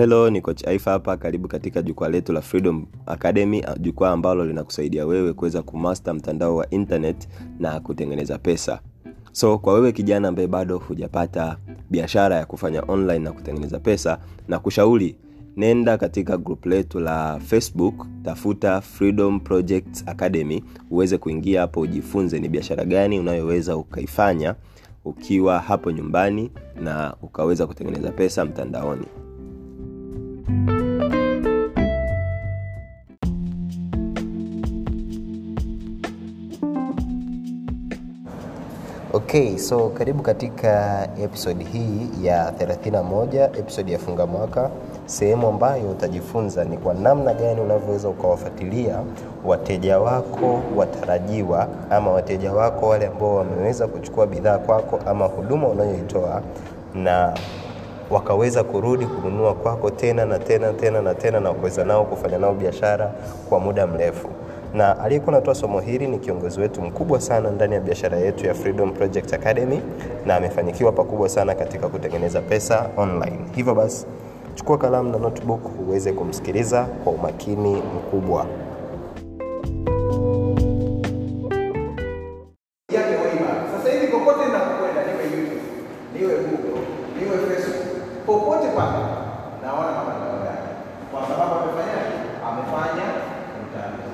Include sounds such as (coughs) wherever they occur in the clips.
Hello, ni Coach Aifa hapa. Karibu katika jukwaa letu la Freedom Academy, jukwaa ambalo linakusaidia wewe kuweza kumaster mtandao wa internet na kutengeneza pesa. So kwa wewe kijana ambaye bado hujapata biashara ya kufanya online na kutengeneza pesa, na kushauri nenda katika grupu letu la Facebook, tafuta Freedom Projects Academy, uweze kuingia hapo ujifunze ni biashara gani unayoweza ukaifanya ukiwa hapo nyumbani na ukaweza kutengeneza pesa mtandaoni. Okay, so karibu katika episodi hii ya 31, episodi ya funga mwaka, sehemu ambayo utajifunza ni kwa namna gani unavyoweza ukawafuatilia wateja wako watarajiwa ama wateja wako wale ambao wameweza kuchukua bidhaa kwako ama huduma unayoitoa na wakaweza kurudi kununua kwako tena na tena tena na tena na wakaweza nao kufanya nao biashara kwa muda mrefu na aliyekuwa anatoa somo hili ni kiongozi wetu mkubwa sana ndani ya biashara yetu ya Freedom Project Academy na amefanikiwa pakubwa sana katika kutengeneza pesa online. Hivyo basi, chukua kalamu na notebook uweze kumsikiliza kwa umakini mkubwa. Popote pale naona matangazo yake, kwa sababu amefanyaje? Amefanya mtandao.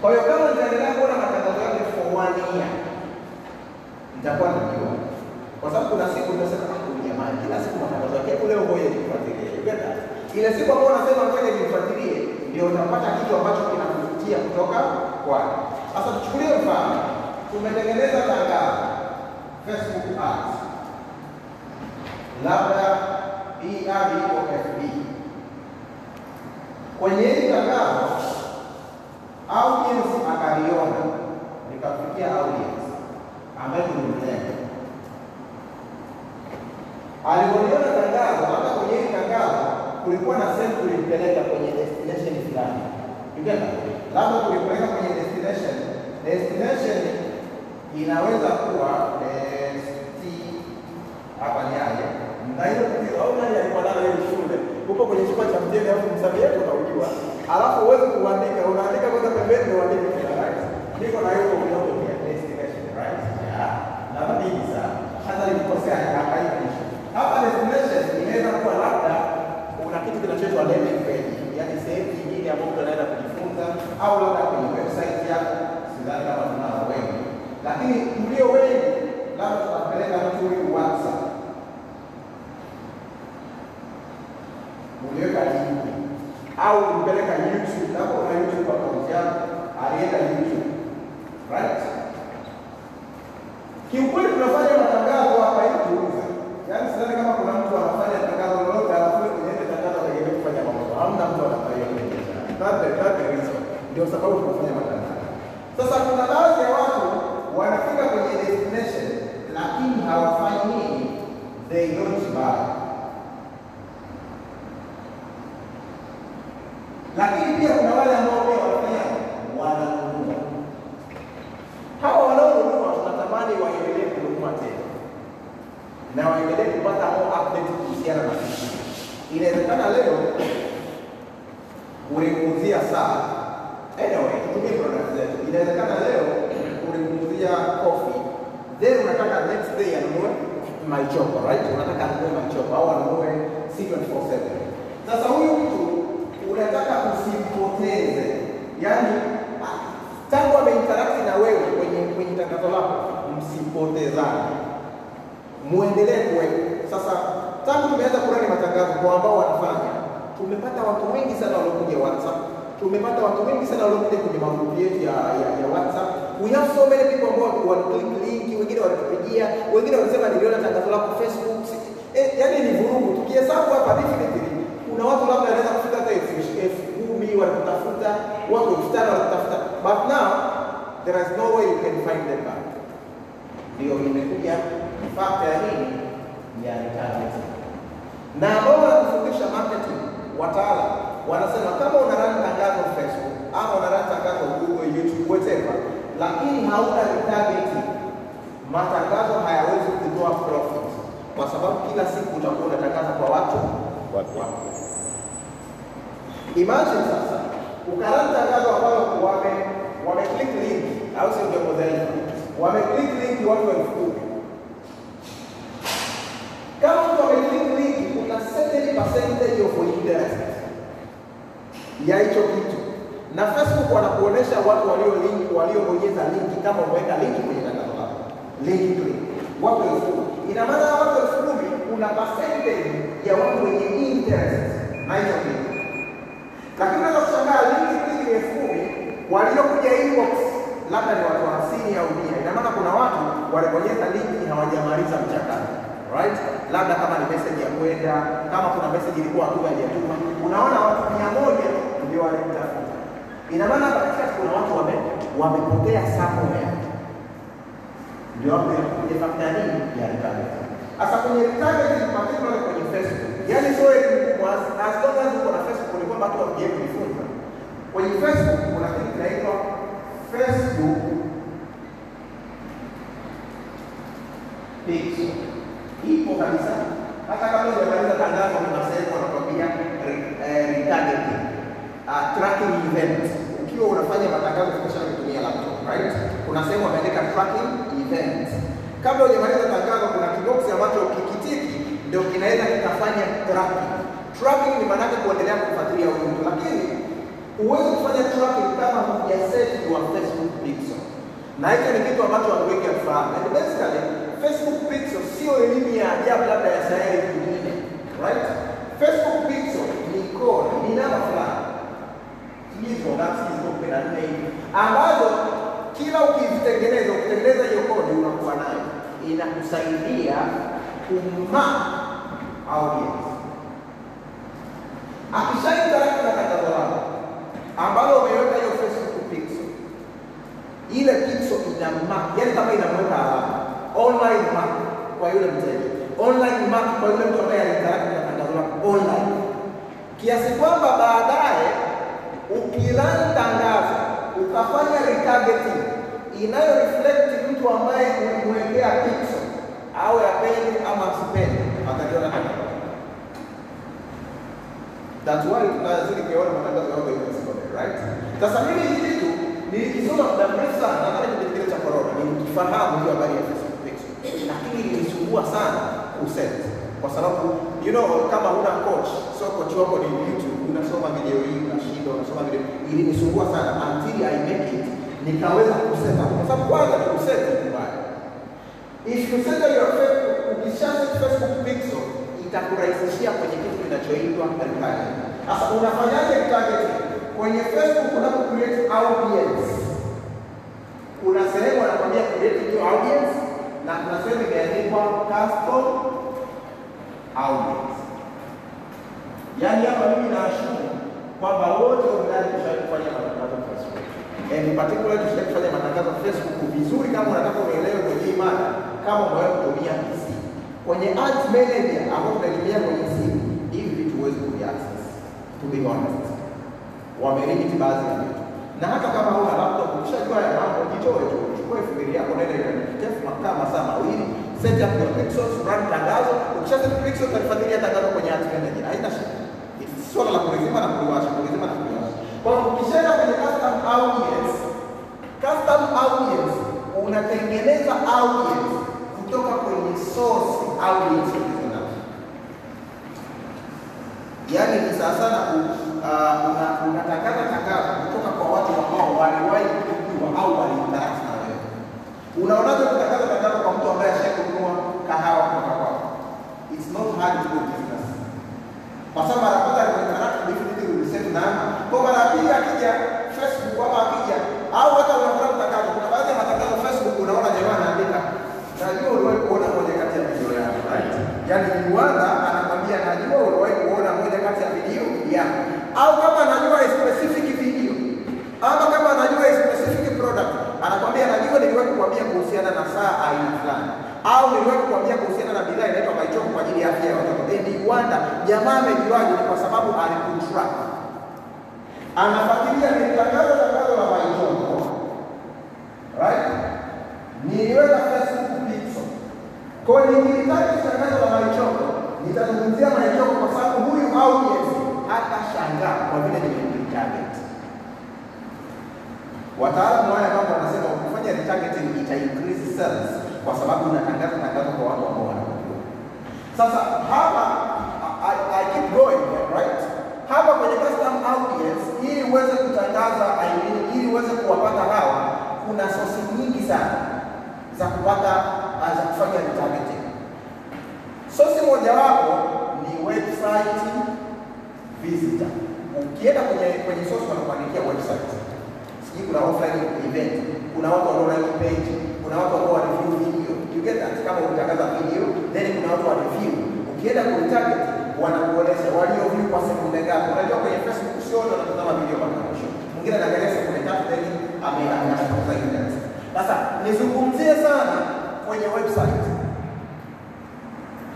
Kwa hiyo kama nitaendelea kuona matangazo yake for one year, nitakuwa najua, kwa sababu kuna siku nitasema ah, jamani, kila siku matangazo yake, leo ngoja nifuatilie. Ile siku ambayo unasema ngoja nifuatilie, ndio utapata kitu ambacho kinakuvutia kutoka kwake. Sasa tuchukulie mfano, tumetengeneza tangazo Facebook ads, labda hii ardhi iko FB. Kwenye hili tangazo audience akaliona, likafikia audience ambayo ni mlengo. Alipoliona tangazo, hata kwenye hili tangazo kulikuwa na sehemu tulimpeleka kwenye destination fulani. Labda tulipeleka kwenye destination, destination inaweza kuwa desti hapa Nyayo na hiyo au nani alikuwa nayo hiyo shule. Upo kwenye chumba cha mtihani alafu msamiati unaujua. Alafu uweze kuandika. Unaandika kwanza pembeni uandike kila right niko na hiyo kidogo ya destination right na mimi sana. Hata nikosea hapa destination inaweza kuwa labda kuna kitu kinachoitwa landing page yani sehemu nyingine ambapo mtu anaenda kujifunza au labda kwenye website yako sidhani kama tunao wengi lakini mlio wengi labda tunapeleka mtu huyu WhatsApp uliweka link au ulipeleka YouTube, hapo una YouTube account yako, alienda YouTube right. Kiukweli tunafanya matangazo hapa ili tuuze, yaani sidhani kama kuna mtu anafanya tangazo lolote alafu kwenye tangazo ategemea kufanya mauzo. Hamna mtu anafanya that's the reason, ndio sababu tunafanya matangazo. Sasa kuna baadhi ya watu wanafika kwenye destination lakini hawafanyi? They don't buy. lakini pia kuna wale ambao pia wanafanya wananunua. Hawa wanaonunua tunatamani waendelee kununua tena na waendelee kupata more update kuhusiana na sisi. Inawezekana leo ulimuuzia saa, anyway, tutumie product zetu. Inawezekana leo ulimuuzia coffee, then unataka next day anunue maichoko, right? Unataka anunue maichoko au anunue C247. Sasa huyu mtu unataka usimpoteze, yaani ah, tangu ameinteract na wewe kwenye kwenye tangazo lako, msipotezane, muendelee kuwepo. Sasa tangu tumeanza kurani matangazo kwa ambao wanafanya, tumepata watu wengi sana waliokuja WhatsApp, tumepata watu wengi sana waliokuja kwenye magrupu yetu ya, ya, ya WhatsApp. We have so many people ambao waliclick link, wengine walitupigia, wengine walisema niliona tangazo lako Facebook. Eh, yani ni vurugu. Tukihesabu hapa definitely kuna watu labda wanaweza kufika hata elfu kumi wanakutafuta, watu elfu tano wanakutafuta, but now there is no way you can find them back. Ndio imekuja fakta ya nini ya retargeting, na marketing, wataala wanasema kama unarani tangazo Facebook ama unarani tangazo Google, YouTube, whatever, lakini hauna retargeting, matangazo hayawezi kutoa profit. Kwa sababu kila siku utakuwa unatangaza kwa watu Wapya. Imagine sasa ukarani tangazo ambayo wame wame click link au sio ndio wame click link watu elfu kumi kama mtu ame click link kuna certain hiyo for interest ya hicho kitu. Na Facebook wanakuonesha watu walio link waliobonyeza linki, kama umeweka linki kwenye tangazo lako. Linki click watu elfu ina maana watu elfu kumi kuna percentage ya watu wenye interest. Na hicho kitu lakini unaweza kushangaa linki click ni elfu kumi waliokuja inbox labda ni watu hamsini au mia. Ina maana kuna watu walibonyeza linki hawajamaliza mchakato right labda kama ni message ya kwenda kama kuna message ilikuwa hatua hajatuma unaona watu mia moja ndio walimtafuta ina maana katika kuna watu wame wamepotea somewhere ndio hapo fakta nini ya sasa kwenye retarget particularly kwenye Facebook. Yani sio as, as long as uko na Facebook ni kwamba watu wakije kujifunza kwenye Facebook kuna kitu kinaitwa Facebook pixel ipo kabisa. Hata kama hujamaliza tangazo, kuna sehemu wanakwambia re- eh, retargeting, uh, tracking event. Ukiwa unafanya matangazo especially kutumia laptop, right? Kuna sehemu wameandika tracking event. Kabla hujamaliza tangazo, kuna kiboksi ambacho ukikitiki ndio kinaweza kikafanya tracking. Tracking ni maana yake kuendelea kufuatilia huyu mtu, lakini huwezi kufanya tracking kama hujaset your Facebook pixel na hicho ni kitu ambacho watu wengi hawafahamu. And basically Facebook pixel sio elimu ya ajabu labda ya sayari nyingine, right? Facebook pixel ni code, ni namba fulani hizo ngapi, sijui ziko nne hivi ambazo kila ukizitengeneza ukitengeneza hiyo kodi unakuwa nayo inakusaidia kumma audience. Akishainteract na tangazo lako ambalo umeweka hiyo Facebook pixel ile pixel ina mark, yani kama inamweka online mark kwa yule mteja, online mark kwa yule mtu ambaye aliinteract na tangazo online, kiasi kwamba baadaye ukirani tangazo ukafanya retargeting inayo reflect mtu ambaye ulimwekea pixel au yapende ama asipende, atakiona tangazo. That's why tunazidi kuona matangazo Facebook, right? Sasa mimi hii kitu nilikisoma muda mrefu sana, nadhani corona, nilikifahamu hiyo habari ya pixel, lakini ilinisumbua sana kusema. Kwa sababu you know, kama huna coach, so coach wako ni YouTube, unasoma video hii, unashinda, unasoma video, ilinisumbua sana until I make it, nikaweza kusema, kwa sababu kwanza ni kusema ni mbaya. If you set your Facebook, ukishaset Facebook pixel itakurahisishia kwenye kitu kinachoitwa retargeting. Sasa unafanyaje retargeting? Kwenye Facebook unapo create audience, kuna sehemu anakwambia create new audience na kuna sehemu imeandikwa custom audience. Yaani hapa mimi naashumu kwamba wote tushawahi kufanya matangazo Facebook. And in particular tushawahi kufanya matangazo Facebook vizuri kama unataka uelewe kwenye imani, kama umewahi kutumia PC. Kwenye ads manager ambao tunatumia kwenye simu, hivi vitu huwezi kuviaccess. To be honest. Wamelimit baadhi ya. Na hata kama huna laptop, ukishajua ya mambo, jitoe tu, chukua elfu yako, nenda ile makaa masaa mawili, set up your pixels, run tangazo. Ukisha set pixels, utalifuatilia tangazo kwenye ads manager. Haina shida. Swala la kulizima na kuliwasha, kulizima na kuliwasha. Kwa hiyo ukishaenda kwenye custom audience, custom audience unatengeneza audience kutoka kwenye source audience. Yaani ni sawa sana ku- uh, una- unatangaza tangazo kutoka kwa watu ambao waliwahi kujua au waliinteract na wewe. Unaonaje kutangaza tangazo kwa mtu ambaye ashakununua kahawa kutoka kwako? It's not hard to do business. Kwa sababu mara kwanza aliinteract definitely will set namba. Kwa mara ya pili akija Facebook ama akija au hata unaona tangazo, kuna baadhi ya matangazo Facebook unaona jamaa anaandika najua uliwahi kuona moja kati ya video yako, right? Yaani Rwanda anakwambia najua uliwahi kuona moja kati ya video yako, au kama anajua a specific video, ama kama anajua a specific product, anakwambia najua niliwahi kukwambia kuhusiana na saa aina fulani, au niliwahi kukwambia kuhusiana na bidhaa inaitwa Maichoko kwa ajili ya afya ya watoto. And Rwanda jamaa amejuaje? Ni kwa sababu alikutrack, anafuatilia ni tangazo la Maichoko, right? niliweka Facebook pixel. Kwa nikihitaji tangazo la Maichoko, nitazungumzia Maichoko kwa sababu huyu audience hata shangaa kwa vile nimemtarget. Wataalamu wale mambo wanasema ukifanya retargeting ita increase sales kwa sababu unatangaza tangazo kwa watu ambao wanakujua. Sasa hapa Hapa kwenye custom audience, ili uweze kutangaza I ili uweze kuwapata hawa, kuna sosi nyingi sana za kupata uh, za kufanya retargeting. Sosi mojawapo ni website visitor. Ukienda kwenye kwenye sosi wanakuandikia website, sijui kuna offline event, kuna watu wanao like page, kuna watu ambao wana video. You get that? Kama unatangaza video, then kuna watu wa. Ukienda ku target wanakuonesha walio view kwa sekunde ngapi. Unajua kwenye Facebook sio wote wanatazama video mpaka mwisho. Mwingine anaangalia sekunde tatu zaidi ame anashtuka. Sasa nizungumzie sana kwenye website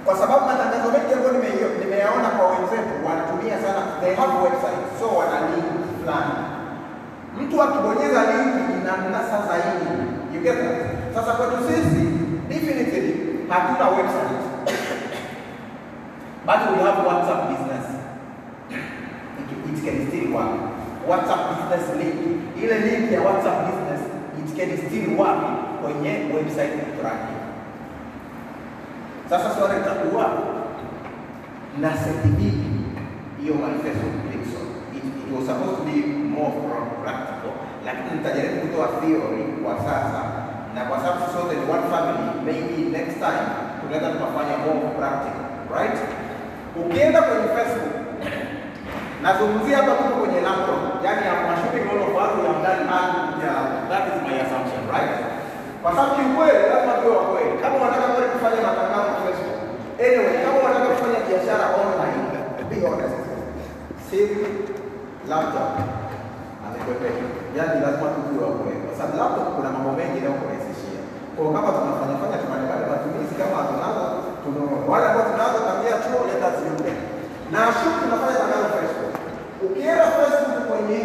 kwa sababu matangazo mengi ambayo nime- nimeyaona kwa wenzetu wanatumia sana, they have website, so wana link fulani. Mtu akibonyeza link inamnasa zaidi, you get that? Sasa kwetu sisi definitely hatuna website but we have WhatsApp business. It, can still work. WhatsApp business link, ile link ya WhatsApp business it can still work kwenye website tracking. Sasa swali litakuwa na seti hiyo manifesto Facebook? It, it was supposed to be more pra- practical, lakini nitajaribu kutoa theory kwa sasa, na kwa sababu sote ni one family, maybe next time tunaweza tukafanya more practical, right? Ukienda kwenye Facebook nazungumzia hapa tuko kwenye laptop, yani I'm assuming all of us have done kupitia. That is my assumption, right? Kwa sababu kiukweli lazima tuwe wa kweli. Kama unataka kweli kufanya matangazo Facebook, anyway, kama unataka kufanya biashara online, be honest. Simu, laptop. Yani lazima tujue wa kweli. Kwa sababu laptop kuna mambo mengi yanayokurahisishia. Kwa kama tunafanya fanya tunanibali matumizi kama hatunazo, tununue. Wale ambao tunazo tabia chuo leta ziunde. Na shughuli tunafanya tangazo Facebook. Ukienda Facebook kwenye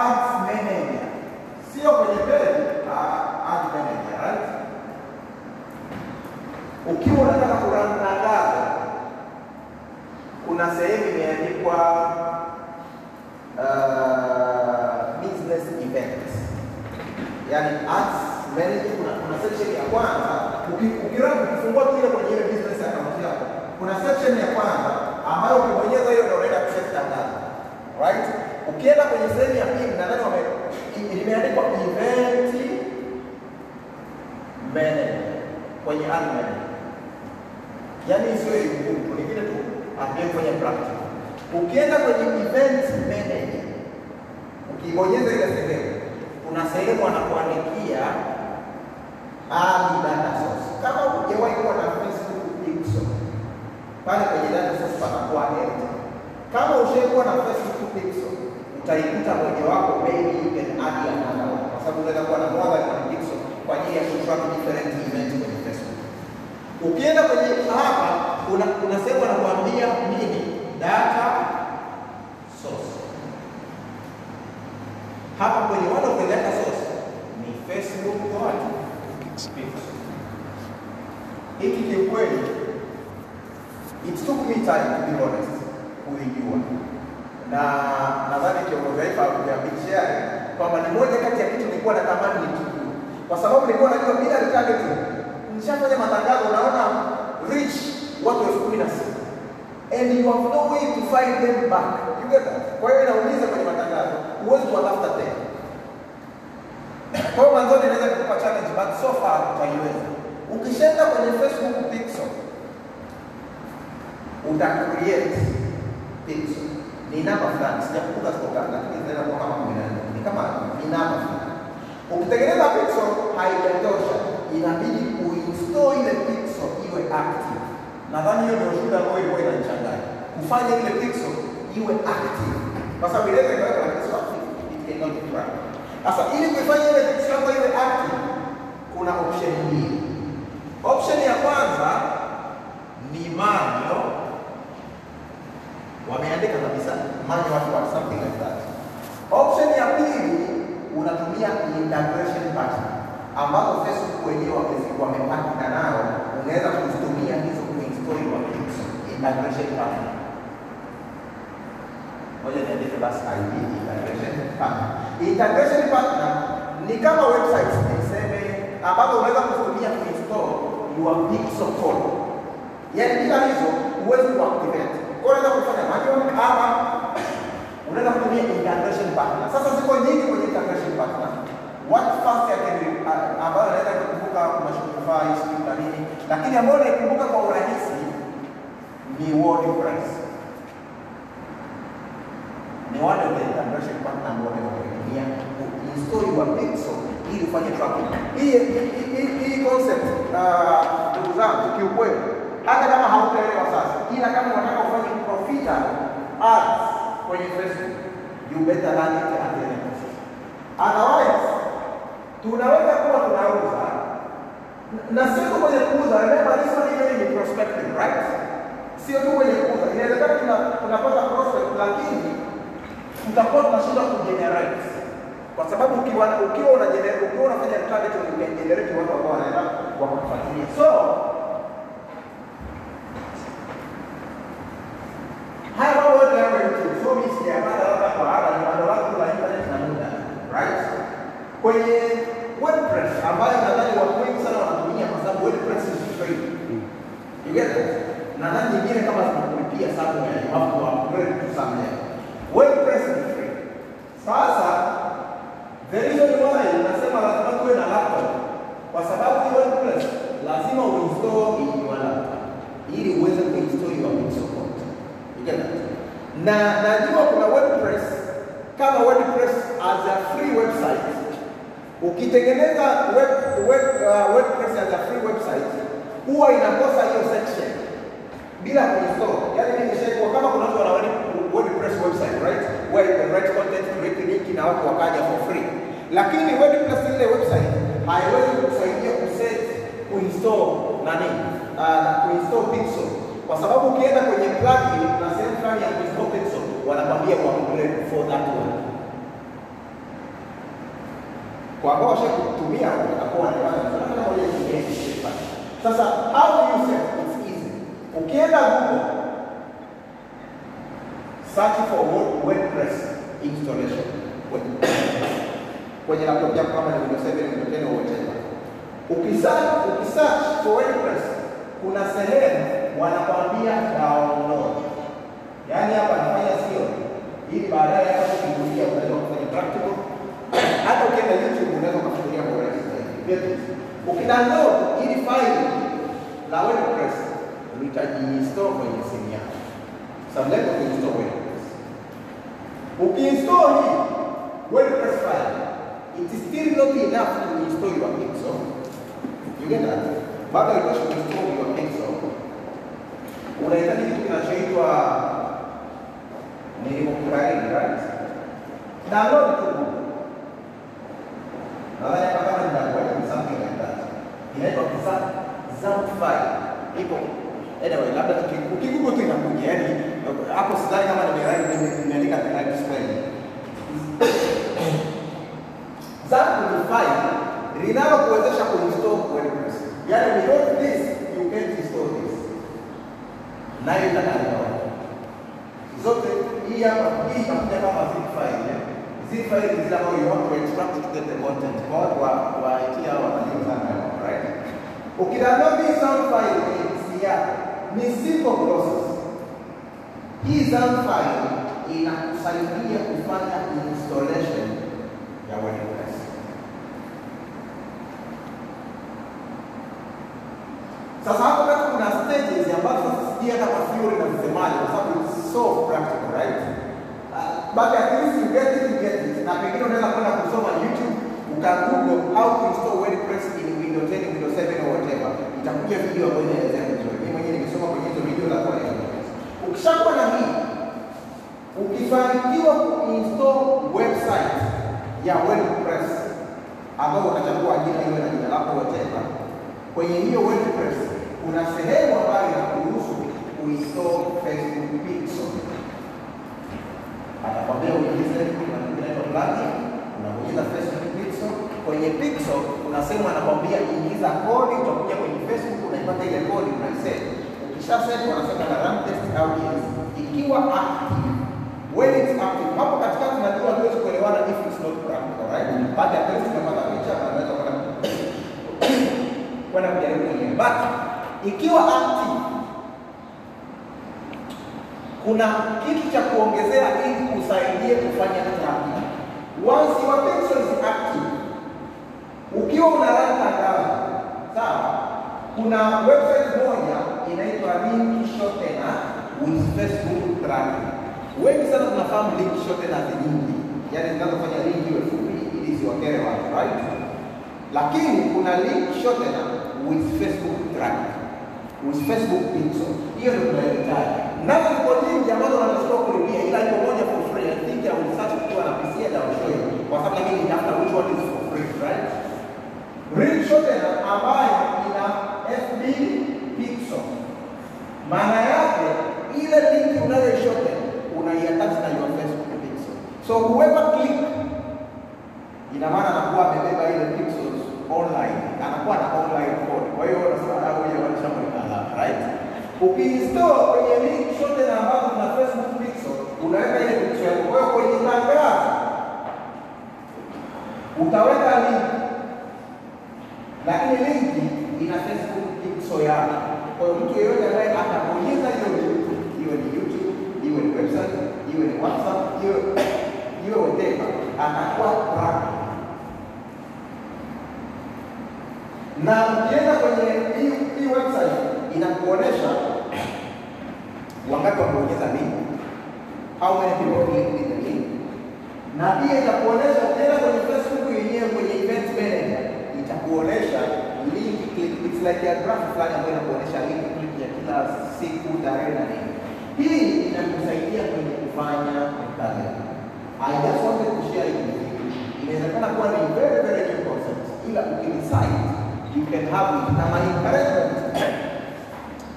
ads manager, sio kwenye page, ah, ads manager, right? Ukiwa unataka kutangaza, kuna sehemu imeandikwa uh, business events, yani ads manager. Kuna, kuna section ya kwanza uki- ukifungua kile kwenye ile business kuna section ya kwanza ambayo ukibonyeza hiyo ndio unaenda kuset tangazo, right? Ukienda kwenye sehemu ya pili, nadhani wame imeandikwa event manager kwenye admin. yaani sio elimu ni tu ambie kwenye practice. Ukienda kwenye event manager, ukibonyeza ile sehemu, kuna sehemu anakuandikia ali data source. Kama hujawahi kuwa na pale kwenye data source panakuwa empty. Kama ushaikuwa na Facebook pixel, utaikuta mojawapo, maybe you can add another one, kwa sababu unaweza kuwa na more than one pixel kwa ajili ya kutrack different event kwenye Facebook. Ukienda kwenye hapa kuna kuna sehemu anakuambia nini? Data source. Hapa kwenye one of the data source ni Facebook what? Pixel. Hiki kiukweli it took me time to be honest kuijua, na nadhani kiongozi taifa akuambia kwamba ni moja kati ya kitu nilikuwa natamani nikijua, kwa sababu nilikuwa najua bila retargeting nishafanya matangazo, naona reach watu elfu kumi na sita and you have no way to find them back. You get that? Kwa hiyo inauliza kwenye matangazo, huwezi kuwatafuta tena. Kwa hiyo mwanzoni inaweza kukupa challenge, but so far utaiweza. Ukishaenda kwenye Facebook pixel uta create pixel ni namba fulani, sijakumbuka kutoka lakini zinaweza kuwa kama kumi ni kama ni fulani. Ukitengeneza pixel haijatosha, inabidi uinstall ile pixel iwe active. Nadhani hiyo ndio shida ambayo ilikuwa inanichanganya, kufanya ile pixel iwe active, kwa sababu inaweza ikaweka lakini sio active, it cannot run. Sasa ili kuifanya ile pixel yako iwe active, kuna option mbili. Option ya kwanza ni manual, wameandika kabisa manual what something like that. Option ya pili unatumia integration partner ambazo Facebook wenyewe wamepakina nao, unaweza kuzitumia hizo kuinstall integration partner. ngoja niandike basi ID integration partner. Integration partner ni kama website niseme, ambazo unaweza kutumia kuinstall your Pixel code. Yaani bila hizo huwezi kuactivate. Unaweza kufanya manual ama unaweza kutumia integration partner. Sasa ziko nyingi kwenye integration partner. What first ya can uh, ambayo unaweza kukumbuka kuna Shopify, sijui na nini, lakini ambayo naikumbuka kwa urahisi ni WordPress. Ni wale wa integration partner ambao wanatumia kuinstall your Pixel ili ufanye tracking. Hii- hii concept uh, ndugu zangu, kiukweli hata kama hautaelewa sasa, ila kama unataka ufanye profitable ads kwenye Facebook, you better learn it at the end. Otherwise, tunaweza kuwa tunauza na sio tu kwenye kuuza. Remember this one even in prospecting, right? Sio tu kwenye kuuza. Inawezekana tuna, tunapata prospect lakini tutakuwa tunashindwa kugenerate kwa sababu ukiwa ukiwa ukiwa unafanya target unagenerate watu ambao wanaenda wakakufuatilia. So haya mambo yote yako YouTube. So mimi sijapata labda kwa ada ni bado watu la internet na muda, right? Kwenye WordPress ambayo nadhani watu wengi sana wanatumia kwa sababu WordPress is free. You get it? Na nadhani nyingine kama zinakulipia somewhere, you have to upgrade to somewhere. WordPress is free. Sasa the reason why nasema lazima tuwe na laptop kwa sababu hii WordPress lazima uinstall in your laptop ili uweze kuinstall your Pixel code. You get that? Na najua kuna WordPress kama WordPress as a free website. Ukitengeneza web, web, uh, WordPress as a free website huwa inakosa hiyo section bila kuinstall. Yaani mimi nishaikuwa kama kuna mtu ana WordPress website, right? Where you can write content, create link na watu wakaja for free. Lakini WordPress ile website haiwezi kukusaidia kuset kuinstall nani? Uh, kuinstall Pixel. Kwa sababu ukienda kwenye plugin fulani ya Pixel wanakwambia upgrade for that one. Kwa ambao washakutumia watakuwa wanapata sana moja nyingine. Sasa how do you set? It's easy. Ukienda Google search for WordPress installation kwenye laptop yako kama ni Windows 7, Windows 10 au whatever. Ukisearch ukisearch for WordPress kuna sehemu wanakwambia download. Yaani hapa nafanya sio ili baadaye hapa kuingia unaweza kufanya practical. Hata ukienda YouTube unaweza kufikiria kwa urahisi zaidi. Ukidownload ili file la WordPress litajiinstall kwenye simu yako. Sasa lengo ni install WordPress. Ukiinstall hii WordPress file, it is still not enough to install your. You get that? Bado haitoshi kuinstall your. Unahitaji kitu kinachoitwa nilivyokubariki, right? Download tu Google. Nadhani hapa kama ni download ni something like that. Inaitwa Zap file. Ipo anyway, labda ukigugu tu inakuja, yani hapo sidhani kama nimerai nimeandika right. Zap ni file linalokuwezesha kuinstall WordPress. Yani without this you can't install this. Nayo itakaliwa zote hii hapa hii itakuja kama zip file. Zip file ni zile ambazo you want to extract to get the content. Kwa watu wa wa IT hao wanajua sana hapo, right? Ukidownload hii sound file PC yako ni simple process. Hii sound file inakusaidia kufanya installation ya WordPress. Sasa hapo kuna stages ambazo sijui hata kwa theory na msemaji kwa sababu it's so practical, right? But at least you get it, you get it. Na pengine unaweza kwenda kusoma YouTube uka Google how to install WordPress in Windows 10, Windows 7 or whatever. Itakuja video ambayo inaelezea vizuri. Mimi mwenyewe nimesoma kwenye hizo video za kwa Ukishakuwa na hii ukifanikiwa kuinstall website ya WordPress ambao utachagua jina iwe na jina lako whatever kwenye hiyo WordPress kuna sehemu ambayo inakuruhusu kuinstall Facebook Pixel. Atakwambia uingize inaitwa plugin, unabonyeza Facebook Pixel. Kwenye Pixel kuna sehemu anakwambia ingiza kodi, utakuja kwenye Facebook unaipata ile kodi unaiset. Ukisha set unasema na run test au yes. Ikiwa active when it's active. Hapo katikati tunajua tuwezi kuelewana if it's not practical, right? Baada ya test tunapata picha na tunaweza kwenda (coughs) kwenda kujaribu mwenyewe. But ikiwa active kuna kitu cha kuongezea ili kusaidie kufanya dhambi. Once your pixel is active, ukiwa una dawa sawa, kuna website moja inaitwa link shortener with Facebook tracking. Wengi sana tunafahamu link shortener nyingi, yani zinazofanya link iwe fupi ili isiwakere watu, right? Lakini kuna link shortener with Facebook tracking with Facebook pixel. Hiyo ndio tunayohitaji. Nazo ziko nyingi ambazo wanatakiwa kurudia, ila iko moja for free. I think I will search ukiwa na PC you. Kwa sababu na mimi which one is for free, right? Real shortener ambayo ina FB pixel. Maana yake ile link unayoishorten unaiattach na your Facebook pixel. So whoever click ina maana anakuwa amebeba ile pixels online, anakuwa na online code. Kwa hiyo unasema na huyo mwonekano right? Ukiinstall kwenye link na ambazo na Facebook pixel, unaweka ile pixel yako. Kwa hiyo kwenye tangazo utaweka link, lakini link ina Facebook pixel yake. Kwa hiyo mtu yeyote ambaye atabonyeza hiyo link, iwe ni YouTube, iwe ni website, iwe ni WhatsApp, iwe iwe whatever, atakuwa track. na ukienda kwenye hii website inakuonesha wangapi wamebonyeza nini, how many people na pia itakuonesha tena kwenye Facebook yenyewe kwenye event manager itakuonesha link click, it's like a graph fulani ambayo inakuonesha link click ya kila siku, tarehe na nini. Hii inakusaidia kwenye kufanya kazi. I just wanted to share it with you. Inawezekana kuwa ni very very new ila ukidecide you can have it na my encouragement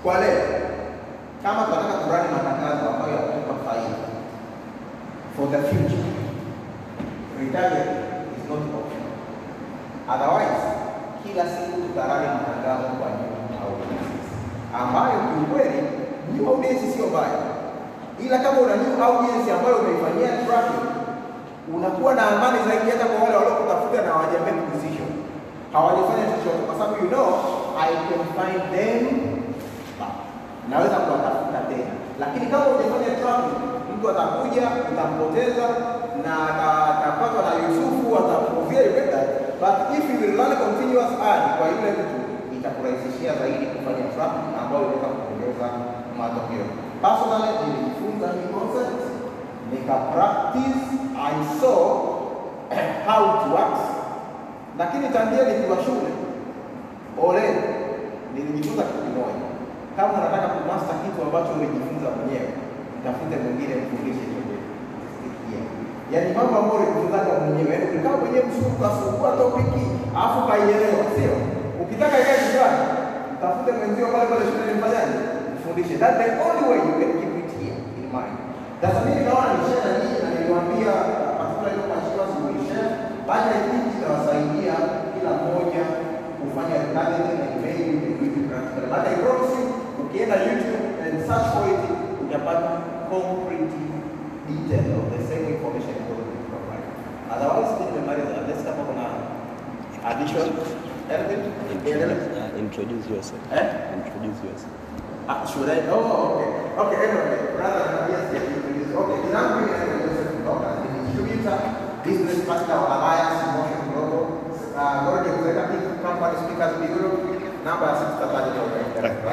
kwa leo, kama tunataka kurani matangazo ambayo yatatupa faida for the future, retirement is not optional. Otherwise, kila siku tutarani matangazo kwa ambayo kiukweli new audience sio mbaya, ila kama una new audience ambayo umeifanyia traffic, unakuwa na amani zaidi hata kwa wale waliokutafuta na hawajamake decision hawajafanya chochote, kwa sababu you know I can find them. Naweza kuwatafuta tena, lakini kama ujafanya tracking, mtu atakuja utampoteza na ata- atapatwa na Yusufu atakuvia but if you will run continuous ad kwa yule mtu itakurahisishia zaidi kufanya tracking ambayo inaweza kuongeza matokeo. Personally nilijifunza hii concept nika practice, I saw (clears throat) how it works lakini tangia nikiwa shule ole nilijifunza kitu kimoja. Kama unataka kumasta kitu ambacho umejifunza mwenyewe, mtafute mwingine mfundishe hiyo. Yaani mambo ambayo unajifunza mwenyewe, yaani ukikaa mwenyewe msuku kasukua topiki afu kaielewa, sio? Ukitaka ikae kichwani, mtafute mwenzio pale pale shule mfanyaje? Mfundishe. That's the only way you can keep it here in mind. Sasa mimi naona ni shida na na niliwaambia katika ile kwa shule baada ya hiki kitawasaidia kila mmoja kufanya kazi na email vitu practical. Baada ya promise, ukienda YouTube and search for it, utapata concrete detail of the same information that we provide. Otherwise, nimemaliza. Let's kama kuna addition anything? Introduce, uh, introduce yourself. Eh? Introduce yourself. Ah, should I? Oh, okay. Okay, anyway, brother, yes, yes, introduce. Okay, jina langu mimi naitwa Joseph Mboga, ni distributor, business partner wa Alliance Motion Global, uh, Gordy Executive Company Speakers Bureau, namba ya 6 tataja kwa